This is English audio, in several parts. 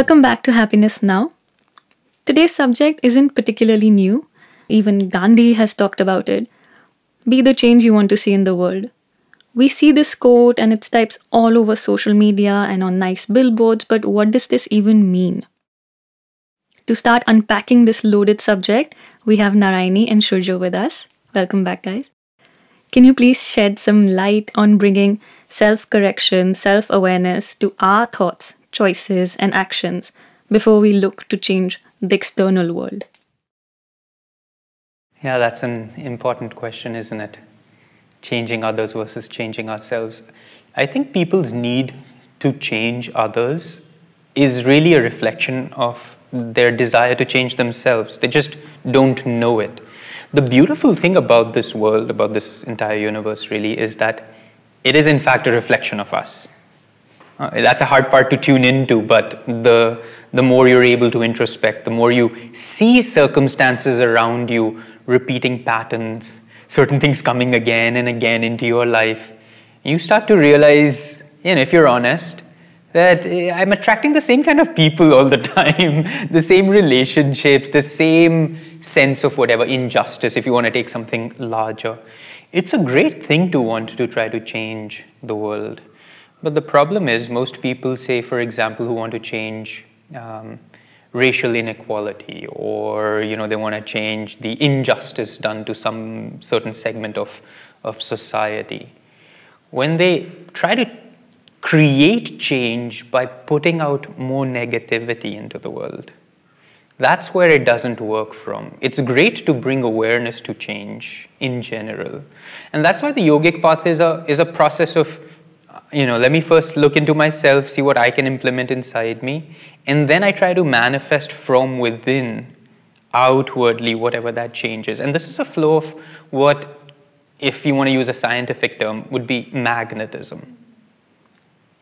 Welcome back to Happiness Now. Today's subject isn't particularly new. Even Gandhi has talked about it. Be the change you want to see in the world. We see this quote and its types all over social media and on nice billboards, but what does this even mean? To start unpacking this loaded subject, we have Narayani and Shurjo with us. Welcome back, guys. Can you please shed some light on bringing self correction, self awareness to our thoughts, choices, and actions before we look to change the external world? Yeah, that's an important question, isn't it? Changing others versus changing ourselves. I think people's need to change others is really a reflection of their desire to change themselves. They just don't know it. The beautiful thing about this world, about this entire universe, really, is that it is, in fact, a reflection of us. Uh, that's a hard part to tune into, but the, the more you're able to introspect, the more you see circumstances around you repeating patterns, certain things coming again and again into your life, you start to realize, you know, if you're honest, that eh, I'm attracting the same kind of people all the time, the same relationships, the same sense of whatever injustice, if you want to take something larger. It's a great thing to want to try to change the world. But the problem is, most people say, for example, who want to change um, racial inequality or you know they want to change the injustice done to some certain segment of, of society when they try to create change by putting out more negativity into the world. That's where it doesn't work from. It's great to bring awareness to change in general. And that's why the yogic path is a, is a process of, you know, let me first look into myself, see what I can implement inside me, and then I try to manifest from within outwardly whatever that changes. And this is a flow of what, if you want to use a scientific term, would be magnetism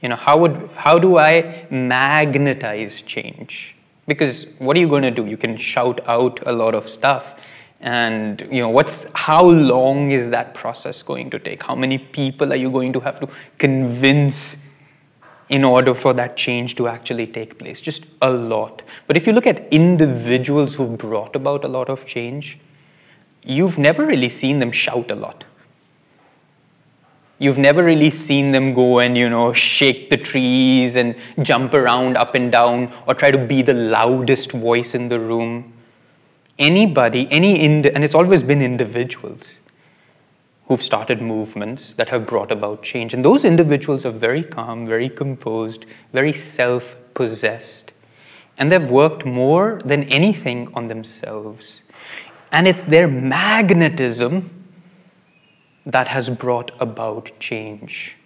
you know, how, would, how do I magnetize change? Because what are you going to do? You can shout out a lot of stuff. And you know, what's how long is that process going to take? How many people are you going to have to convince in order for that change to actually take place? Just a lot. But if you look at individuals who've brought about a lot of change, you've never really seen them shout a lot You've never really seen them go and, you know, shake the trees and jump around up and down or try to be the loudest voice in the room. Anybody, any, ind- and it's always been individuals who've started movements that have brought about change. And those individuals are very calm, very composed, very self possessed. And they've worked more than anything on themselves. And it's their magnetism that has brought about change,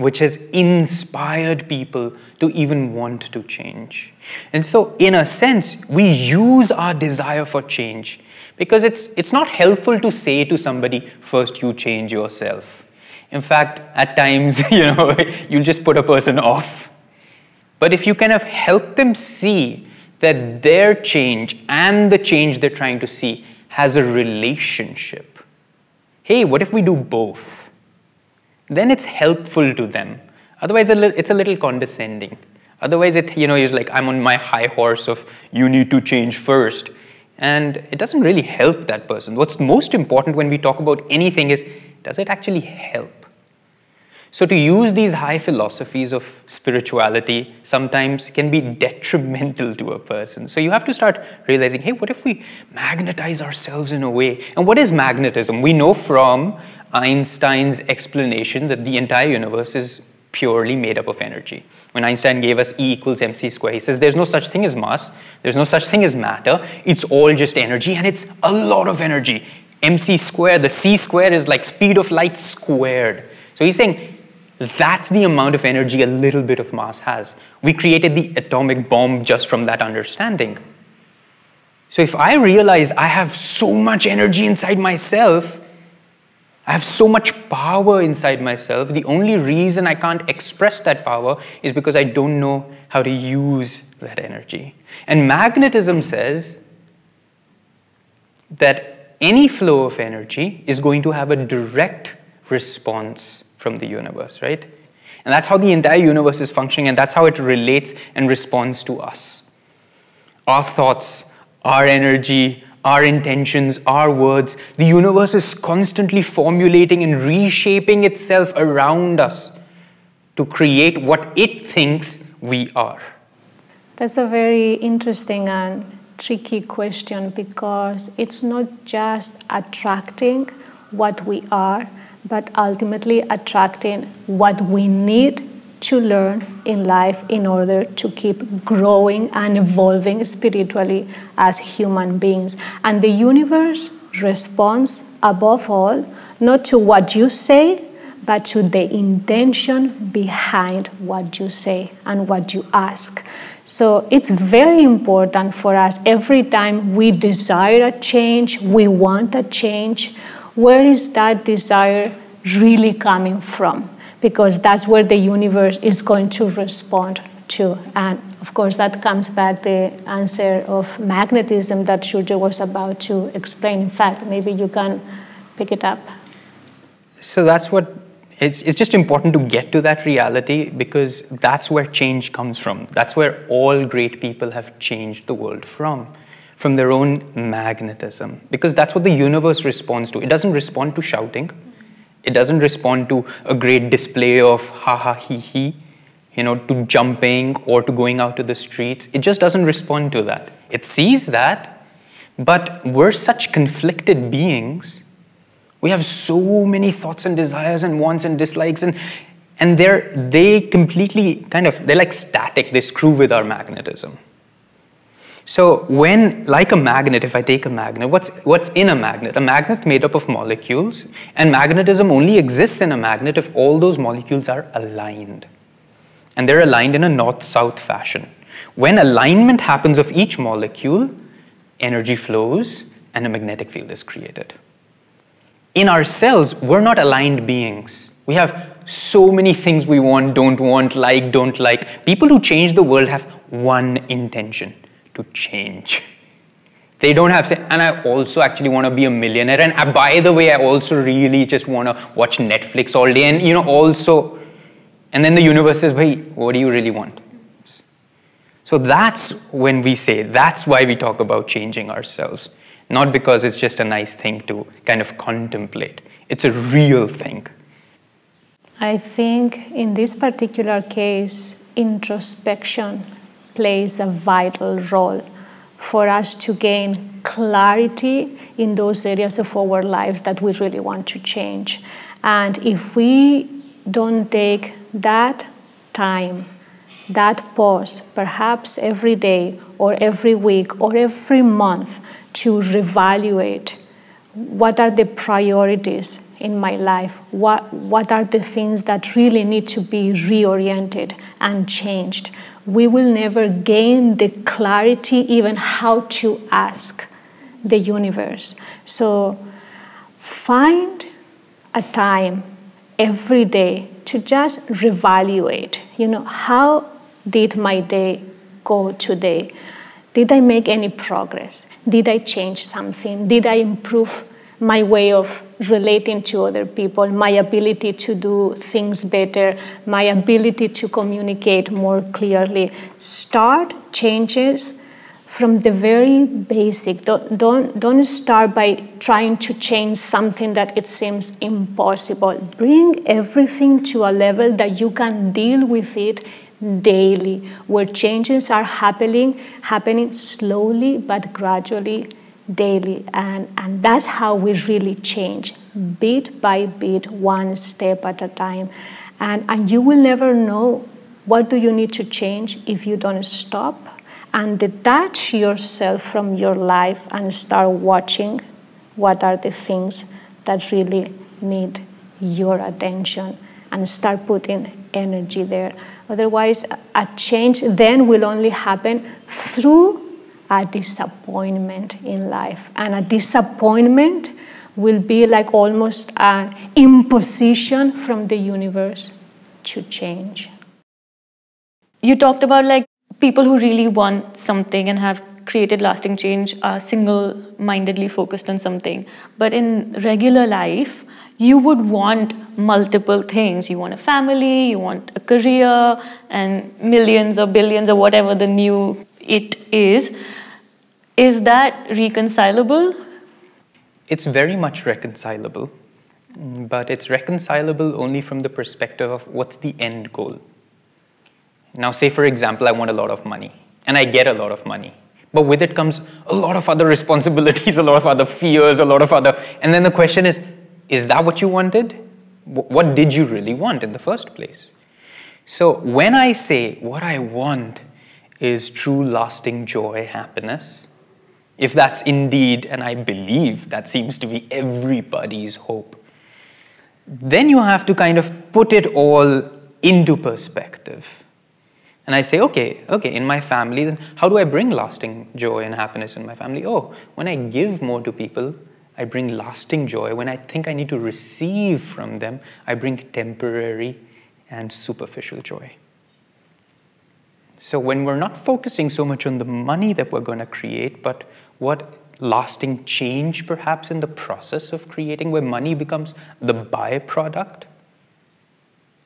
which has inspired people to even want to change. And so, in a sense, we use our desire for change because it's, it's not helpful to say to somebody, first you change yourself. In fact, at times, you know, you'll just put a person off. But if you kind of help them see that their change and the change they're trying to see has a relationship, hey, what if we do both? Then it's helpful to them. Otherwise, it's a little condescending. Otherwise, it, you know, you're like, I'm on my high horse of you need to change first. And it doesn't really help that person. What's most important when we talk about anything is, does it actually help? So, to use these high philosophies of spirituality sometimes can be detrimental to a person. So, you have to start realizing hey, what if we magnetize ourselves in a way? And what is magnetism? We know from Einstein's explanation that the entire universe is purely made up of energy. When Einstein gave us E equals mc square, he says there's no such thing as mass, there's no such thing as matter, it's all just energy, and it's a lot of energy. mc square, the c square is like speed of light squared. So he's saying that's the amount of energy a little bit of mass has. We created the atomic bomb just from that understanding. So if I realize I have so much energy inside myself, I have so much power inside myself, the only reason I can't express that power is because I don't know how to use that energy. And magnetism says that any flow of energy is going to have a direct response from the universe, right? And that's how the entire universe is functioning, and that's how it relates and responds to us. Our thoughts, our energy, our intentions, our words, the universe is constantly formulating and reshaping itself around us to create what it thinks we are. That's a very interesting and tricky question because it's not just attracting what we are, but ultimately attracting what we need to learn in life in order to keep growing and evolving spiritually as human beings. And the universe responds, above all, not to what you say, but to the intention behind what you say and what you ask. So it's very important for us every time we desire a change, we want a change, where is that desire really coming from? Because that's where the universe is going to respond to. And of course, that comes back the answer of magnetism that Shurjo was about to explain. In fact, maybe you can pick it up. So that's what it's, it's just important to get to that reality because that's where change comes from. That's where all great people have changed the world from, from their own magnetism. Because that's what the universe responds to. It doesn't respond to shouting, it doesn't respond to a great display of ha ha he he, you know, to jumping or to going out to the streets. It just doesn't respond to that. It sees that, but we're such conflicted beings we have so many thoughts and desires and wants and dislikes and and they're they completely kind of they're like static, they screw with our magnetism. So when, like a magnet, if I take a magnet, what's, what's in a magnet? A magnet's made up of molecules, and magnetism only exists in a magnet if all those molecules are aligned. And they're aligned in a north-south fashion. When alignment happens of each molecule, energy flows and a magnetic field is created in ourselves, we're not aligned beings. We have so many things we want, don't want, like, don't like. People who change the world have one intention to change. They don't have, say, and I also actually want to be a millionaire. And uh, by the way, I also really just want to watch Netflix all day. And, you know, also, and then the universe says, hey, what do you really want? So that's when we say, that's why we talk about changing ourselves not because it's just a nice thing to kind of contemplate. It's a real thing. I think in this particular case, introspection plays a vital role for us to gain clarity in those areas of our lives that we really want to change. And if we don't take that time, that pause, perhaps every day or every week or every month, to reevaluate what are the priorities in my life, what, what are the things that really need to be reoriented and changed. We will never gain the clarity, even how to ask the universe. So find a time every day to just reevaluate, you know, how did my day go today? Did I make any progress? Did I change something? Did I improve my way of relating to other people, my ability to do things better, my ability to communicate more clearly? Start changes from the very basic. Don't, don't, don't start by trying to change something that it seems impossible. Bring everything to a level that you can deal with it daily, where changes are happening, happening slowly but gradually daily. And, and that's how we really change, bit by bit, one step at a time. And, and you will never know what do you need to change if you don't stop and detach yourself from your life and start watching what are the things that really need your attention and start putting energy there. Otherwise, a change then will only happen through a disappointment in life. And a disappointment will be like almost an imposition from the universe to change. You talked about like people who really want something and have created lasting change are single mindedly focused on something. But in regular life, you would want multiple things. You want a family, you want a career, and millions or billions or whatever the new it is. Is that reconcilable? It's very much reconcilable, but it's reconcilable only from the perspective of what's the end goal. Now, say for example, I want a lot of money, and I get a lot of money. But with it comes a lot of other responsibilities, a lot of other fears, a lot of other. And then the question is is that what you wanted? What did you really want in the first place? So when I say what I want is true, lasting joy, happiness, if that's indeed, and I believe that seems to be everybody's hope, then you have to kind of put it all into perspective. And I say, okay, okay, in my family, then how do I bring lasting joy and happiness in my family? Oh, when I give more to people, I bring lasting joy. When I think I need to receive from them, I bring temporary and superficial joy. So when we're not focusing so much on the money that we're going to create, but what lasting change perhaps in the process of creating, where money becomes the byproduct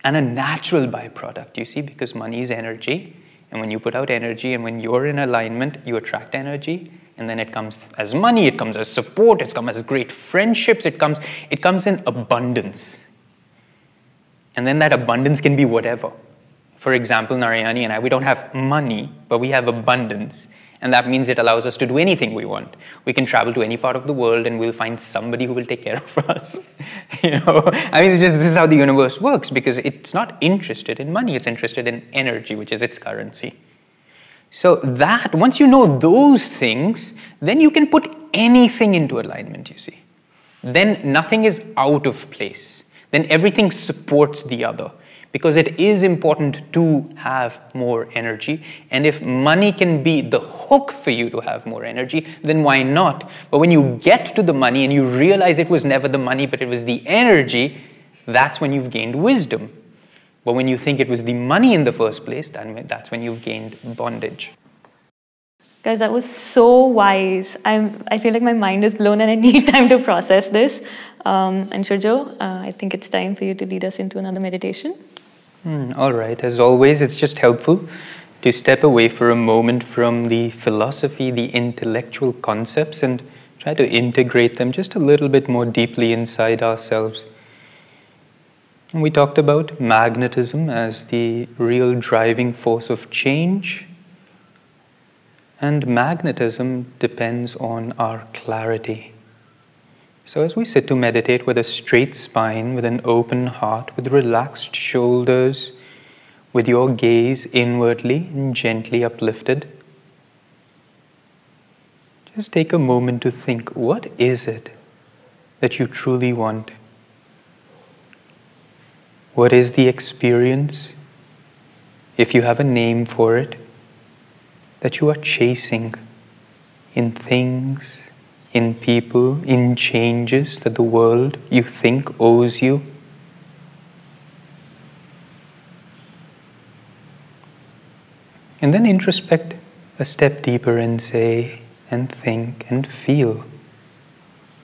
and a natural byproduct, you see, because money is energy. And when you put out energy and when you're in alignment, you attract energy and then it comes as money it comes as support it comes as great friendships it comes it comes in abundance and then that abundance can be whatever for example narayani and i we don't have money but we have abundance. And that means it allows us to do anything we want. We can travel to any part of the world and we'll find somebody who will take care of us you know? I mean just, this is how the universe works because it's not interested in money it's interested in energy which is its currency. So that, once you know those things, then you can put anything into alignment, you see. Then nothing is out of place. Then everything supports the other because it is important to have more energy. And if money can be the hook for you to have more energy, then why not? But when you get to the money and you realize it was never the money, but it was the energy, that's when you've gained wisdom. But when you think it was the money in the first place, then that's when you've gained bondage. Guys, that was so wise. I'm, I feel like my mind is blown and I need time to process this. Um, and Shurjo, uh, I think it's time for you to lead us into another meditation. Mm, all right. As always, it's just helpful to step away for a moment from the philosophy, the intellectual concepts, and try to integrate them just a little bit more deeply inside ourselves. And we talked about magnetism as the real driving force of change. And magnetism depends on our clarity. So, as we sit to meditate with a straight spine, with an open heart, with relaxed shoulders, with your gaze inwardly and gently uplifted, just take a moment to think what is it that you truly want? What is the experience, if you have a name for it, that you are chasing in things, in people, in changes that the world you think owes you? And then introspect a step deeper and say, and think and feel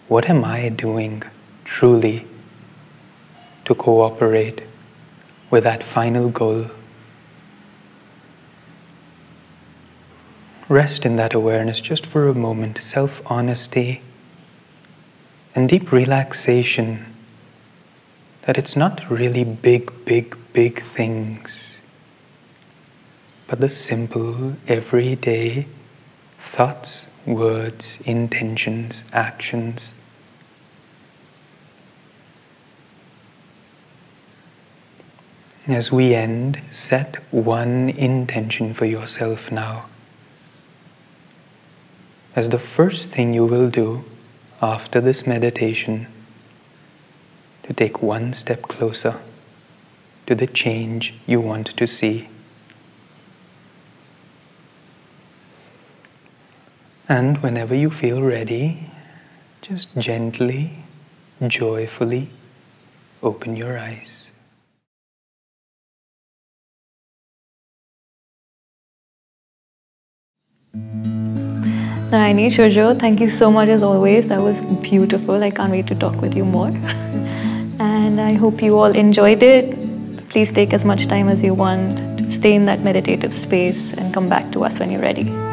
what am I doing truly? to cooperate with that final goal. Rest in that awareness just for a moment, self honesty and deep relaxation that it's not really big, big, big things, but the simple, everyday thoughts, words, intentions, actions As we end, set one intention for yourself now. As the first thing you will do after this meditation, to take one step closer to the change you want to see. And whenever you feel ready, just gently, joyfully open your eyes. Narayani Shurjo, thank you so much as always. That was beautiful. I can't wait to talk with you more. And I hope you all enjoyed it. Please take as much time as you want stay in that meditative space and come back to us when you're ready.